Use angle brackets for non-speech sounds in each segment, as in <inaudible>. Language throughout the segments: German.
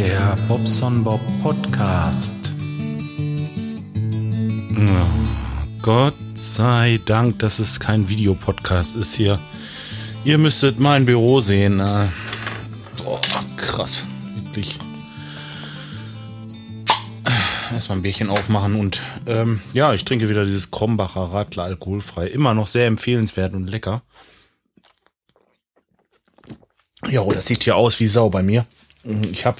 Der Bobson Bob Podcast. Oh, Gott sei Dank, dass es kein Videopodcast ist hier. Ihr müsstet mein Büro sehen. Äh, boah, krass. Wirklich. Erstmal ein Bierchen aufmachen und ähm, ja, ich trinke wieder dieses Krombacher Radler alkoholfrei. Immer noch sehr empfehlenswert und lecker. Ja, das sieht hier aus wie Sau bei mir. Ich habe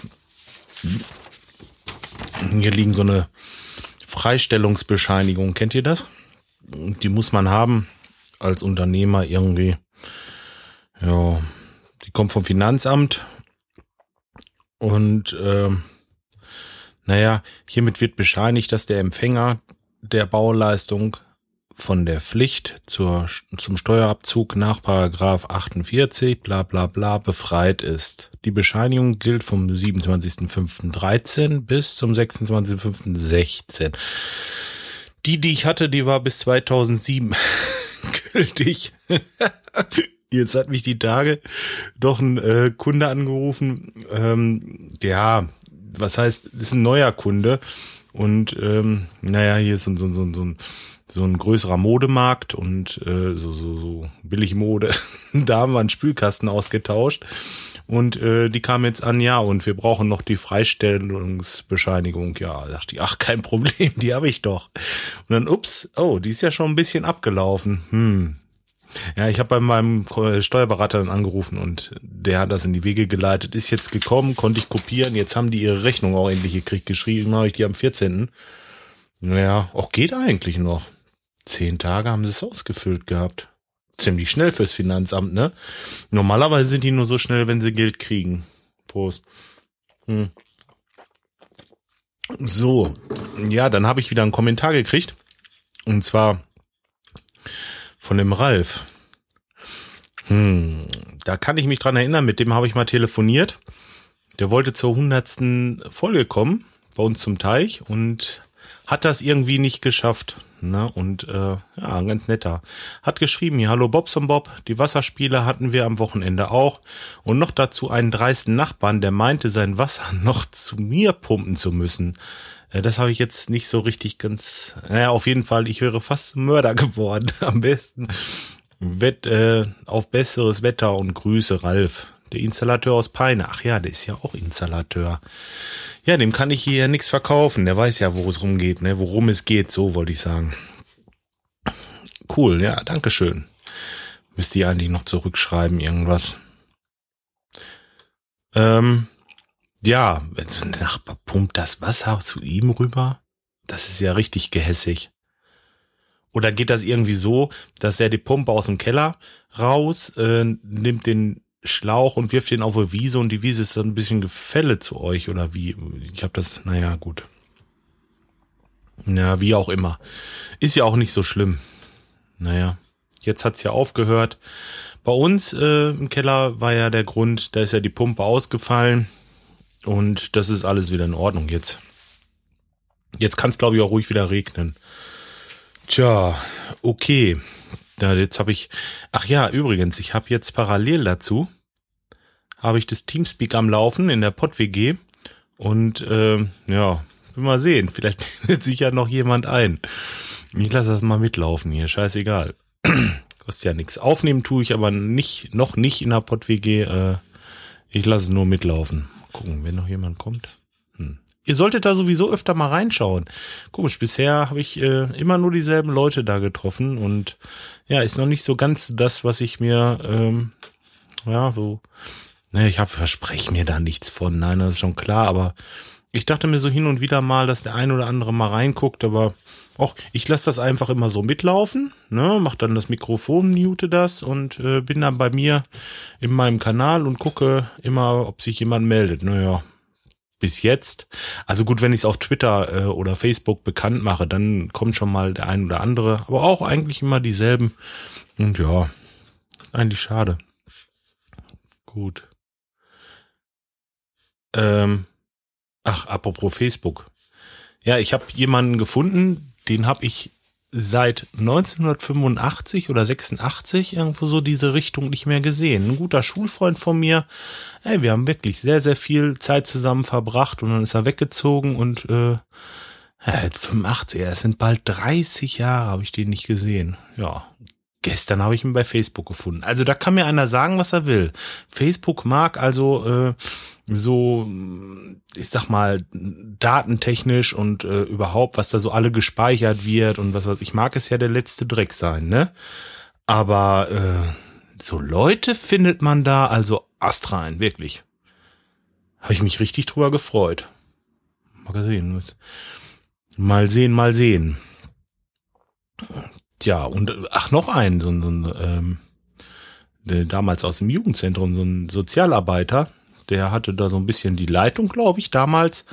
hier liegen so eine Freistellungsbescheinigung. Kennt ihr das? Die muss man haben als Unternehmer irgendwie. Ja, die kommt vom Finanzamt und äh, naja, hiermit wird bescheinigt, dass der Empfänger der Bauleistung von der Pflicht zur, zum Steuerabzug nach Paragraph 48 bla bla bla befreit ist. Die Bescheinigung gilt vom 27.05.13 bis zum 26.05.16. Die, die ich hatte, die war bis 2007 <laughs> gültig. <laughs> Jetzt hat mich die Tage doch ein äh, Kunde angerufen. Ähm, ja, was heißt, ist ein neuer Kunde. Und ähm, naja, hier ist so, so, so, so ein so ein größerer Modemarkt und äh, so, so, so billig Mode. <laughs> da haben wir einen Spülkasten ausgetauscht. Und äh, die kam jetzt an, ja, und wir brauchen noch die Freistellungsbescheinigung. Ja, dachte ich, ach, kein Problem, <laughs> die habe ich doch. Und dann, ups, oh, die ist ja schon ein bisschen abgelaufen. Hm. Ja, ich habe bei meinem Steuerberater dann angerufen und der hat das in die Wege geleitet, ist jetzt gekommen, konnte ich kopieren, jetzt haben die ihre Rechnung auch endlich gekriegt, geschrieben habe ich die am 14. Naja, auch geht eigentlich noch. Zehn Tage haben sie es ausgefüllt gehabt. Ziemlich schnell fürs Finanzamt, ne? Normalerweise sind die nur so schnell, wenn sie Geld kriegen. Prost. Hm. So, ja, dann habe ich wieder einen Kommentar gekriegt. Und zwar von dem Ralf. Hm, da kann ich mich dran erinnern, mit dem habe ich mal telefoniert. Der wollte zur hundertsten Folge kommen, bei uns zum Teich und hat das irgendwie nicht geschafft. Ne? Und äh, ja, ganz netter. Hat geschrieben hier, hallo Bobson Bob, die Wasserspiele hatten wir am Wochenende auch. Und noch dazu einen dreisten Nachbarn, der meinte, sein Wasser <laughs> noch zu mir pumpen zu müssen. Äh, das habe ich jetzt nicht so richtig ganz. Naja, auf jeden Fall, ich wäre fast Mörder <laughs> geworden. Am besten Wett, äh, auf besseres Wetter und Grüße, Ralf. Der Installateur aus Peine. Ach ja, der ist ja auch Installateur. Ja, dem kann ich hier ja nichts verkaufen. Der weiß ja, wo es rumgeht, ne? Worum es geht, so wollte ich sagen. Cool, ja, Dankeschön. Müsst ihr eigentlich noch zurückschreiben, irgendwas. Ähm, ja, ein Nachbar pumpt das Wasser zu ihm rüber, das ist ja richtig gehässig. Oder geht das irgendwie so, dass er die Pumpe aus dem Keller raus, äh, nimmt den Schlauch und wirft den auf eine Wiese und die Wiese ist dann ein bisschen Gefälle zu euch oder wie? Ich habe das, naja, gut. Ja, wie auch immer. Ist ja auch nicht so schlimm. Naja, jetzt hat's ja aufgehört. Bei uns äh, im Keller war ja der Grund, da ist ja die Pumpe ausgefallen und das ist alles wieder in Ordnung jetzt. Jetzt kann es glaube ich auch ruhig wieder regnen. Tja, okay. Ja, jetzt habe ich. Ach ja, übrigens, ich habe jetzt parallel dazu habe ich das Teamspeak am Laufen in der Pod WG und äh, ja, will mal sehen. <laughs> Vielleicht findet sich ja noch jemand ein. Ich lasse das mal mitlaufen hier. Scheißegal. <clears throat> Kostet ja nichts. Aufnehmen tue ich aber nicht, noch nicht in der Pod WG. Äh, ich lasse es nur mitlaufen. Gucken, wenn noch jemand kommt. Ihr solltet da sowieso öfter mal reinschauen. Komisch, bisher habe ich äh, immer nur dieselben Leute da getroffen und ja, ist noch nicht so ganz das, was ich mir, ähm, ja, so, ne, ich habe verspreche mir da nichts von, nein, das ist schon klar, aber ich dachte mir so hin und wieder mal, dass der ein oder andere mal reinguckt, aber auch ich lasse das einfach immer so mitlaufen, ne, mach dann das Mikrofon, mute das und äh, bin dann bei mir in meinem Kanal und gucke immer, ob sich jemand meldet. Naja, bis jetzt. Also gut, wenn ich es auf Twitter äh, oder Facebook bekannt mache, dann kommt schon mal der ein oder andere, aber auch eigentlich immer dieselben. Und ja, eigentlich schade. Gut. Ähm, ach, apropos Facebook. Ja, ich habe jemanden gefunden, den habe ich seit 1985 oder 86 irgendwo so diese Richtung nicht mehr gesehen. Ein guter Schulfreund von mir, ey, wir haben wirklich sehr, sehr viel Zeit zusammen verbracht und dann ist er weggezogen und äh, 85, es sind bald 30 Jahre, habe ich den nicht gesehen. Ja, gestern habe ich ihn bei Facebook gefunden. Also da kann mir einer sagen, was er will. Facebook mag also äh, so, ich sag mal, datentechnisch und äh, überhaupt, was da so alle gespeichert wird und was weiß ich, mag es ja der letzte Dreck sein, ne? Aber äh, so Leute findet man da also astrein, wirklich. Habe ich mich richtig drüber gefreut. Mal sehen. Mal sehen, mal sehen. Tja, und ach, noch ein, so, so ein, ähm, damals aus dem Jugendzentrum, so ein Sozialarbeiter, der hatte da so ein bisschen die Leitung, glaube ich, damals.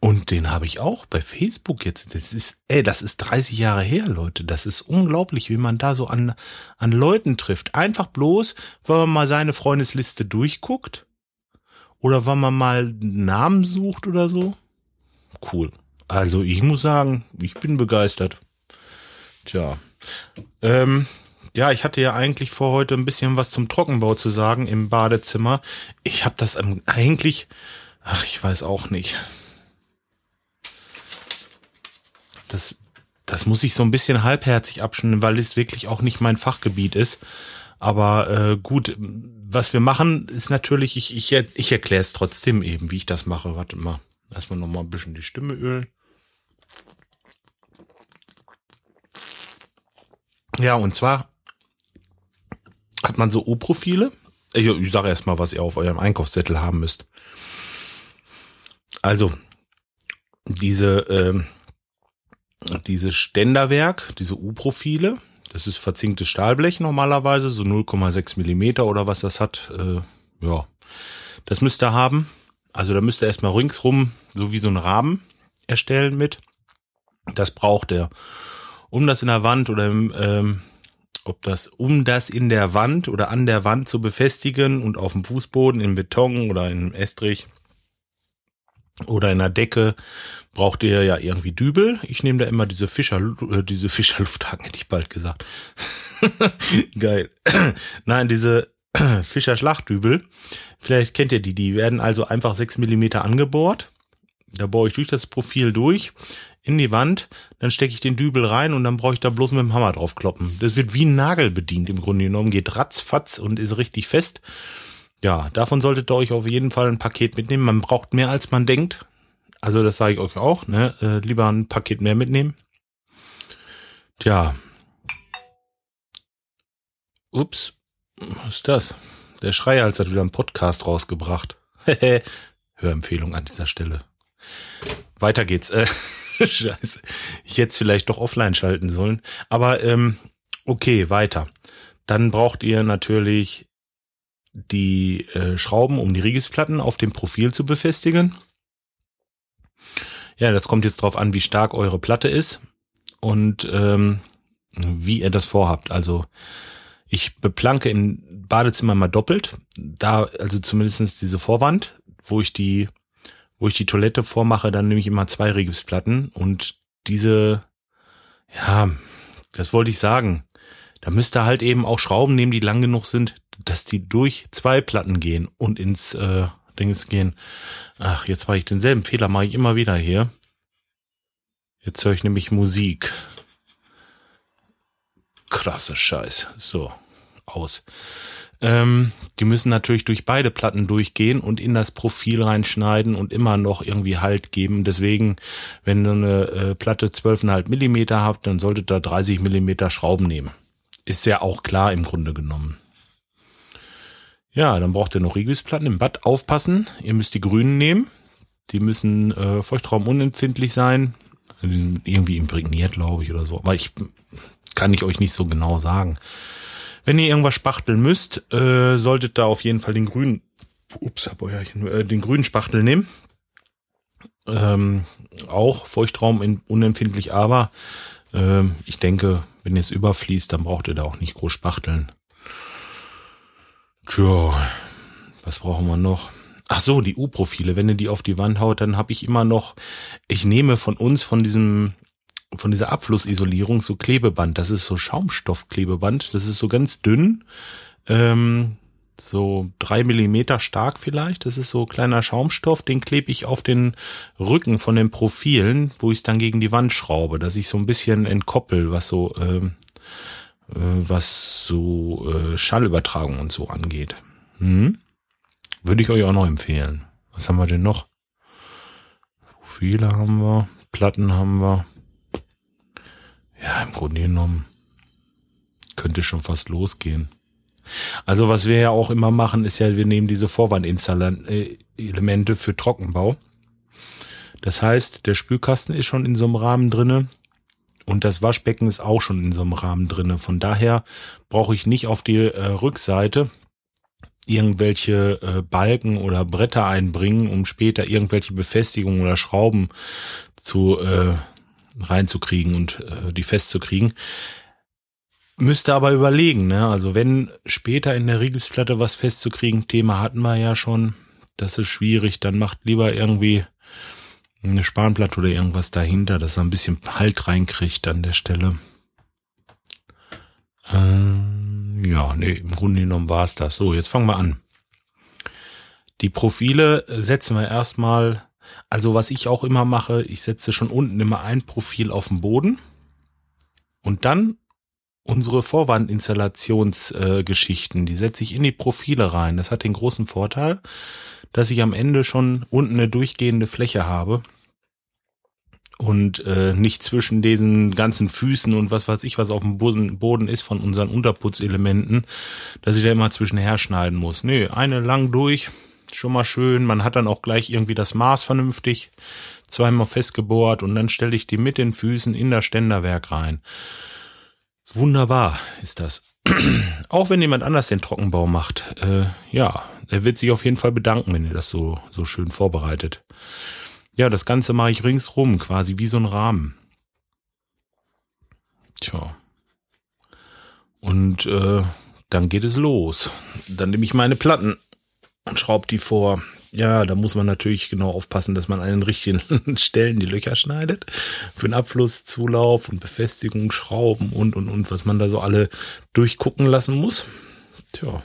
Und den habe ich auch bei Facebook jetzt. Das ist, ey, das ist 30 Jahre her, Leute. Das ist unglaublich, wie man da so an, an Leuten trifft. Einfach bloß, wenn man mal seine Freundesliste durchguckt. Oder wenn man mal Namen sucht oder so. Cool. Also ich muss sagen, ich bin begeistert. Tja. Ähm, ja, ich hatte ja eigentlich vor heute ein bisschen was zum Trockenbau zu sagen im Badezimmer. Ich habe das eigentlich, ach, ich weiß auch nicht. Das, das muss ich so ein bisschen halbherzig abschneiden, weil es wirklich auch nicht mein Fachgebiet ist. Aber äh, gut, was wir machen, ist natürlich, ich, ich, ich erkläre es trotzdem eben, wie ich das mache. Warte mal, erstmal noch mal ein bisschen die Stimme ölen. Ja, und zwar hat man so O-Profile. Ich, ich sage erstmal, was ihr auf eurem Einkaufszettel haben müsst. Also, diese, äh, diese Ständerwerk, diese U-Profile, das ist verzinktes Stahlblech normalerweise, so 0,6 Millimeter oder was das hat. Äh, ja, das müsst ihr haben. Also da müsst ihr erstmal ringsrum so wie so ein Rahmen erstellen mit. Das braucht ihr. Um das in der Wand oder im, ähm, ob das, um das in der Wand oder an der Wand zu befestigen und auf dem Fußboden, im Beton oder im Estrich oder in der Decke, braucht ihr ja irgendwie Dübel. Ich nehme da immer diese Fischer, äh, diese <laughs> Fischerlufthaken, hätte ich bald gesagt. <laughs> Geil. <clears throat> Nein, diese <clears throat> Fischer Schlachtdübel. Vielleicht kennt ihr die. Die werden also einfach sechs Millimeter angebohrt. Da bohre ich durch das Profil durch in die Wand, dann stecke ich den Dübel rein und dann brauche ich da bloß mit dem Hammer drauf kloppen. Das wird wie ein Nagel bedient im Grunde genommen, geht ratzfatz und ist richtig fest. Ja, davon solltet ihr euch auf jeden Fall ein Paket mitnehmen. Man braucht mehr als man denkt. Also das sage ich euch auch, ne? Äh, lieber ein Paket mehr mitnehmen. Tja. Ups, was ist das? Der Schreihals hat wieder einen Podcast rausgebracht. <laughs> Hörempfehlung an dieser Stelle. Weiter geht's. <laughs> Scheiße. Ich hätte es vielleicht doch offline schalten sollen. Aber ähm, okay, weiter. Dann braucht ihr natürlich die äh, Schrauben, um die Riegisplatten auf dem Profil zu befestigen. Ja, das kommt jetzt drauf an, wie stark eure Platte ist und ähm, wie ihr das vorhabt. Also ich beplanke im Badezimmer mal doppelt, da also zumindestens diese Vorwand, wo ich die wo ich die Toilette vormache, dann nehme ich immer zwei Regipsplatten und diese, ja, das wollte ich sagen. Da müsst ihr halt eben auch Schrauben nehmen, die lang genug sind, dass die durch zwei Platten gehen und ins äh, Dings gehen. Ach, jetzt mache ich denselben Fehler, mache ich immer wieder hier. Jetzt höre ich nämlich Musik. Krasse Scheiß. So, aus. Ähm, die müssen natürlich durch beide Platten durchgehen und in das Profil reinschneiden und immer noch irgendwie Halt geben. Deswegen, wenn ihr eine äh, Platte 12,5 Millimeter habt, dann solltet ihr 30 Millimeter Schrauben nehmen. Ist ja auch klar im Grunde genommen. Ja, dann braucht ihr noch Regisplatten im Bad. Aufpassen, ihr müsst die grünen nehmen. Die müssen äh, feuchtraumunempfindlich sein. Irgendwie imprägniert, glaube ich, oder so. Aber ich kann ich euch nicht so genau sagen. Wenn ihr irgendwas spachteln müsst, äh, solltet da auf jeden Fall den grünen, ups, äh, den grünen Spachtel nehmen. Ähm, auch Feuchtraum unempfindlich, aber äh, ich denke, wenn es überfließt, dann braucht ihr da auch nicht groß spachteln. Tja, was brauchen wir noch? Ach so, die U-Profile. Wenn ihr die auf die Wand haut, dann habe ich immer noch, ich nehme von uns, von diesem von dieser Abflussisolierung so Klebeband. Das ist so Schaumstoffklebeband. Das ist so ganz dünn. Ähm, so drei Millimeter stark vielleicht. Das ist so kleiner Schaumstoff, den klebe ich auf den Rücken von den Profilen, wo ich es dann gegen die Wand schraube, dass ich so ein bisschen entkoppel, was so ähm, äh, was so äh, Schallübertragung und so angeht. Hm? Würde ich euch auch noch empfehlen. Was haben wir denn noch? Profile haben wir, Platten haben wir. Grunde genommen könnte schon fast losgehen. Also was wir ja auch immer machen, ist ja, wir nehmen diese Vorwandelemente für Trockenbau. Das heißt, der Spülkasten ist schon in so einem Rahmen drinne und das Waschbecken ist auch schon in so einem Rahmen drinne. Von daher brauche ich nicht auf die äh, Rückseite irgendwelche äh, Balken oder Bretter einbringen, um später irgendwelche Befestigungen oder Schrauben zu äh, reinzukriegen und äh, die festzukriegen. Müsste aber überlegen, ne? Also wenn später in der Riegelsplatte was festzukriegen, Thema hatten wir ja schon, das ist schwierig, dann macht lieber irgendwie eine Spanplatte oder irgendwas dahinter, dass er ein bisschen Halt reinkriegt an der Stelle. Ähm, ja, nee, im Grunde genommen war es das. So, jetzt fangen wir an. Die Profile setzen wir erstmal, also was ich auch immer mache, ich setze schon unten immer ein Profil auf den Boden und dann unsere Vorwandinstallationsgeschichten, äh, die setze ich in die Profile rein. Das hat den großen Vorteil, dass ich am Ende schon unten eine durchgehende Fläche habe und äh, nicht zwischen diesen ganzen Füßen und was weiß ich, was auf dem Boden ist von unseren Unterputzelementen, dass ich da immer zwischenher schneiden muss. Nö, eine lang durch, schon mal schön. Man hat dann auch gleich irgendwie das Maß vernünftig zweimal festgebohrt und dann stelle ich die mit den Füßen in das Ständerwerk rein. Wunderbar ist das. <clears throat> Auch wenn jemand anders den Trockenbau macht, äh, ja, er wird sich auf jeden Fall bedanken, wenn ihr das so, so schön vorbereitet. Ja, das Ganze mache ich ringsrum, quasi wie so ein Rahmen. Tja. Und äh, dann geht es los. Dann nehme ich meine Platten und schraube die vor. Ja, da muss man natürlich genau aufpassen, dass man an den richtigen <laughs> Stellen die Löcher schneidet. Für den Abflusszulauf und Befestigung, Schrauben und, und, und, was man da so alle durchgucken lassen muss. Tja.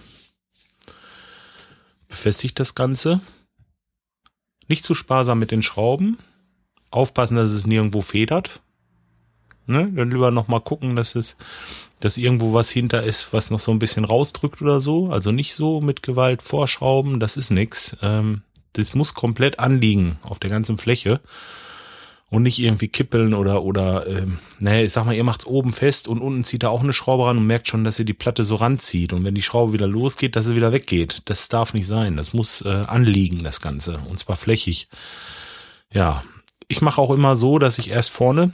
Befestigt das Ganze. Nicht zu sparsam mit den Schrauben. Aufpassen, dass es nirgendwo federt. Ne? Dann lieber nochmal gucken, dass es, dass irgendwo was hinter ist, was noch so ein bisschen rausdrückt oder so. Also nicht so mit Gewalt vorschrauben, das ist nix. Ähm, das muss komplett anliegen auf der ganzen Fläche und nicht irgendwie kippeln oder oder ähm, naja, ich sag mal, ihr macht's oben fest und unten zieht er auch eine Schraube ran und merkt schon, dass ihr die Platte so ranzieht und wenn die Schraube wieder losgeht, dass sie wieder weggeht. Das darf nicht sein. Das muss äh, anliegen, das Ganze und zwar flächig. Ja, ich mache auch immer so, dass ich erst vorne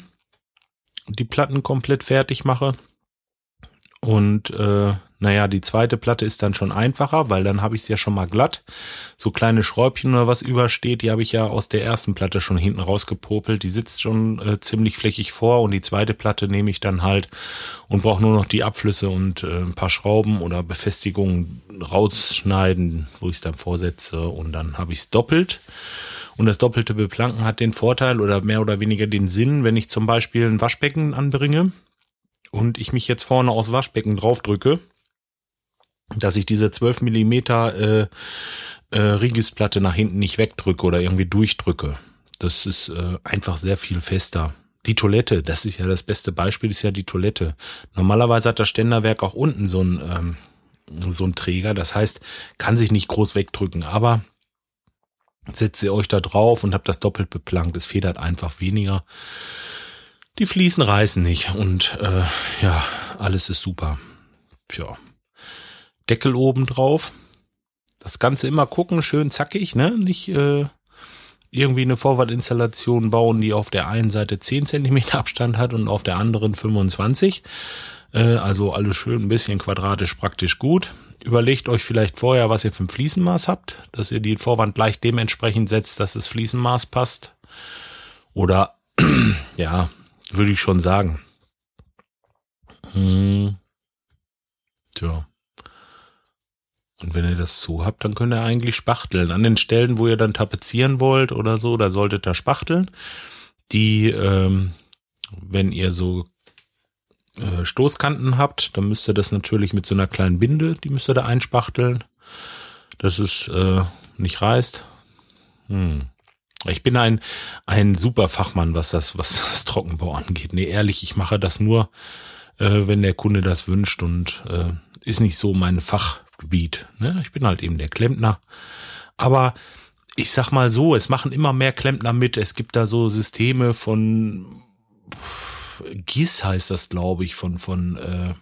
die Platten komplett fertig mache. Und äh, naja, die zweite Platte ist dann schon einfacher, weil dann habe ich es ja schon mal glatt. So kleine Schräubchen oder was übersteht, die habe ich ja aus der ersten Platte schon hinten rausgepopelt. Die sitzt schon äh, ziemlich flächig vor und die zweite Platte nehme ich dann halt und brauche nur noch die Abflüsse und äh, ein paar Schrauben oder Befestigungen rausschneiden, wo ich es dann vorsetze und dann habe ich es doppelt. Und das doppelte Beplanken hat den Vorteil oder mehr oder weniger den Sinn, wenn ich zum Beispiel ein Waschbecken anbringe und ich mich jetzt vorne aufs Waschbecken draufdrücke, dass ich diese 12 Millimeter äh, äh, Riggisplatte nach hinten nicht wegdrücke oder irgendwie durchdrücke. Das ist äh, einfach sehr viel fester. Die Toilette, das ist ja das beste Beispiel, ist ja die Toilette. Normalerweise hat das Ständerwerk auch unten so ein, ähm, so ein Träger, das heißt, kann sich nicht groß wegdrücken, aber setzt ihr euch da drauf und habt das doppelt beplankt. Es federt einfach weniger. Die Fliesen reißen nicht und äh, ja, alles ist super. Tja. Deckel oben drauf. Das Ganze immer gucken, schön zackig, ne? Nicht äh, irgendwie eine Vorwärtinstallation bauen, die auf der einen Seite 10 Zentimeter Abstand hat und auf der anderen 25. Äh, also alles schön ein bisschen quadratisch praktisch gut. Überlegt euch vielleicht vorher, was ihr für ein Fliesenmaß habt, dass ihr die Vorwand gleich dementsprechend setzt, dass das Fliesenmaß passt. Oder <clears throat> ja, würde ich schon sagen. Hm. Tja. Und wenn ihr das so habt, dann könnt ihr eigentlich spachteln. An den Stellen, wo ihr dann tapezieren wollt oder so, da solltet ihr spachteln. Die ähm, wenn ihr so äh, Stoßkanten habt, dann müsst ihr das natürlich mit so einer kleinen Binde, die müsst ihr da einspachteln, dass es äh, nicht reißt. Hm. Ich bin ein, ein super Fachmann, was das, was das Trockenbau angeht. Nee, ehrlich, ich mache das nur, äh, wenn der Kunde das wünscht und äh, ist nicht so mein Fachgebiet. Ne? Ich bin halt eben der Klempner. Aber ich sag mal so, es machen immer mehr Klempner mit. Es gibt da so Systeme von GIS heißt das, glaube ich, von, von äh,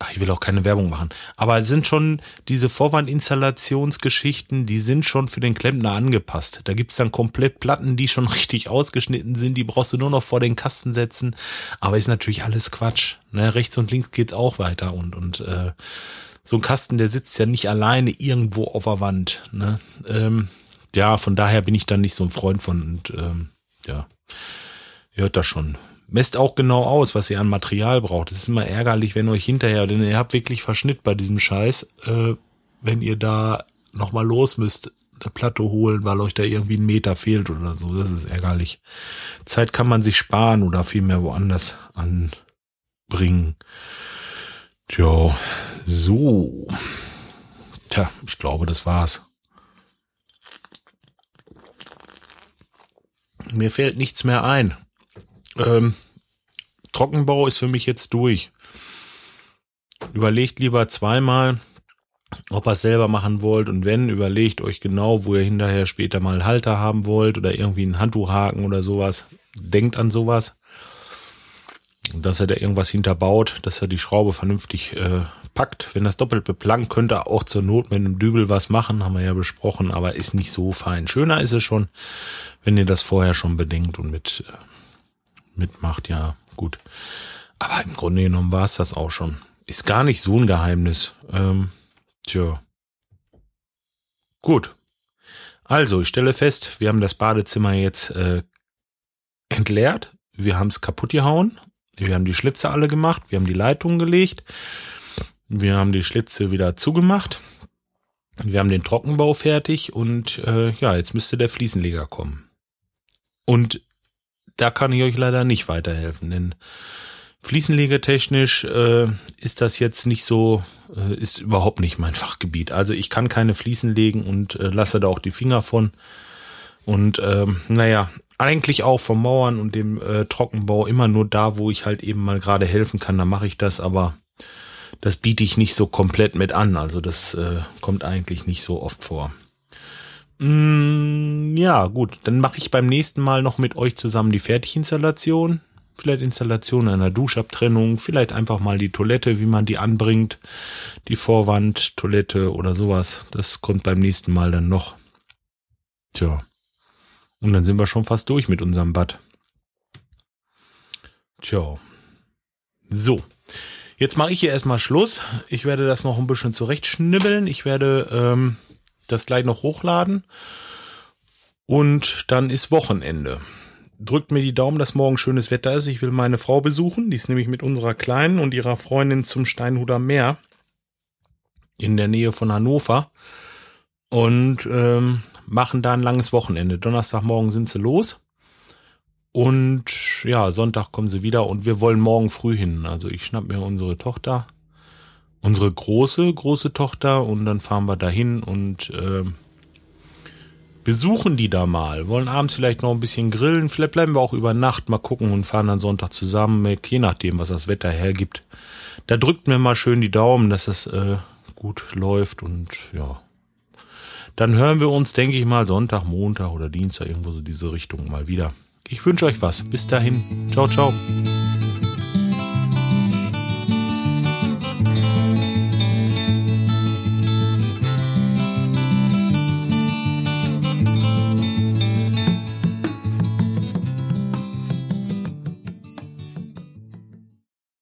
ach, ich will auch keine Werbung machen, aber es sind schon diese Vorwandinstallationsgeschichten, die sind schon für den Klempner angepasst. Da gibt's dann komplett Platten, die schon <laughs> richtig ausgeschnitten sind, die brauchst du nur noch vor den Kasten setzen, aber ist natürlich alles Quatsch. Ne? Rechts und links geht auch weiter und, und äh, so ein Kasten, der sitzt ja nicht alleine irgendwo auf der Wand. Ne? Ähm, ja, von daher bin ich dann nicht so ein Freund von und ähm, ja, ihr hört das schon messt auch genau aus, was ihr an Material braucht. Es ist immer ärgerlich, wenn euch hinterher, denn ihr habt wirklich Verschnitt bei diesem Scheiß, äh, wenn ihr da nochmal los müsst, eine Platte holen, weil euch da irgendwie ein Meter fehlt oder so. Das ist ärgerlich. Zeit kann man sich sparen oder vielmehr woanders anbringen. Tja, so. Tja, ich glaube, das war's. Mir fällt nichts mehr ein. Ähm, Trockenbau ist für mich jetzt durch. Überlegt lieber zweimal, ob ihr es selber machen wollt und wenn, überlegt euch genau, wo ihr hinterher später mal Halter haben wollt oder irgendwie einen Handtuchhaken oder sowas. Denkt an sowas. Dass er da irgendwas hinterbaut, dass er die Schraube vernünftig äh, packt. Wenn das doppelt beplankt, könnt ihr auch zur Not mit einem Dübel was machen, haben wir ja besprochen, aber ist nicht so fein. Schöner ist es schon, wenn ihr das vorher schon bedenkt und mit äh, mitmacht, ja, gut. Aber im Grunde genommen war es das auch schon. Ist gar nicht so ein Geheimnis. Ähm, tja. Gut. Also, ich stelle fest, wir haben das Badezimmer jetzt äh, entleert. Wir haben es kaputt gehauen. Wir haben die Schlitze alle gemacht. Wir haben die Leitungen gelegt. Wir haben die Schlitze wieder zugemacht. Wir haben den Trockenbau fertig und äh, ja, jetzt müsste der Fliesenleger kommen. Und da kann ich euch leider nicht weiterhelfen, denn Fliesenlegertechnisch äh, ist das jetzt nicht so, äh, ist überhaupt nicht mein <laughs> Fachgebiet. Also ich kann keine Fliesen legen und äh, lasse da auch die Finger von. Und ähm, naja, eigentlich auch vom Mauern und dem äh, Trockenbau immer nur da, wo ich halt eben mal gerade helfen kann, da mache ich das, aber das biete ich nicht so komplett mit an. Also das äh, kommt eigentlich nicht so oft vor. Mm, ja, gut. Dann mache ich beim nächsten Mal noch mit euch zusammen die Fertiginstallation. Vielleicht Installation einer Duschabtrennung, vielleicht einfach mal die Toilette, wie man die anbringt, die Vorwand, Toilette oder sowas. Das kommt beim nächsten Mal dann noch. Tja. Und dann sind wir schon fast durch mit unserem Bad. Tja. So. Jetzt mache ich hier erstmal Schluss. Ich werde das noch ein bisschen zurechtschnibbeln. Ich werde ähm, das gleich noch hochladen. Und dann ist Wochenende. Drückt mir die Daumen, dass morgen schönes Wetter ist. Ich will meine Frau besuchen. Die ist nämlich mit unserer Kleinen und ihrer Freundin zum Steinhuder Meer in der Nähe von Hannover und ähm, machen da ein langes Wochenende. Donnerstagmorgen sind sie los. Und ja, Sonntag kommen sie wieder und wir wollen morgen früh hin. Also ich schnapp mir unsere Tochter unsere große, große Tochter und dann fahren wir dahin und äh, besuchen die da mal. Wollen abends vielleicht noch ein bisschen grillen, vielleicht bleiben wir auch über Nacht, mal gucken und fahren dann Sonntag zusammen, je nachdem, was das Wetter hergibt. Da drückt mir mal schön die Daumen, dass das äh, gut läuft und ja. Dann hören wir uns, denke ich mal, Sonntag, Montag oder Dienstag irgendwo so diese Richtung mal wieder. Ich wünsche euch was. Bis dahin. Ciao, ciao.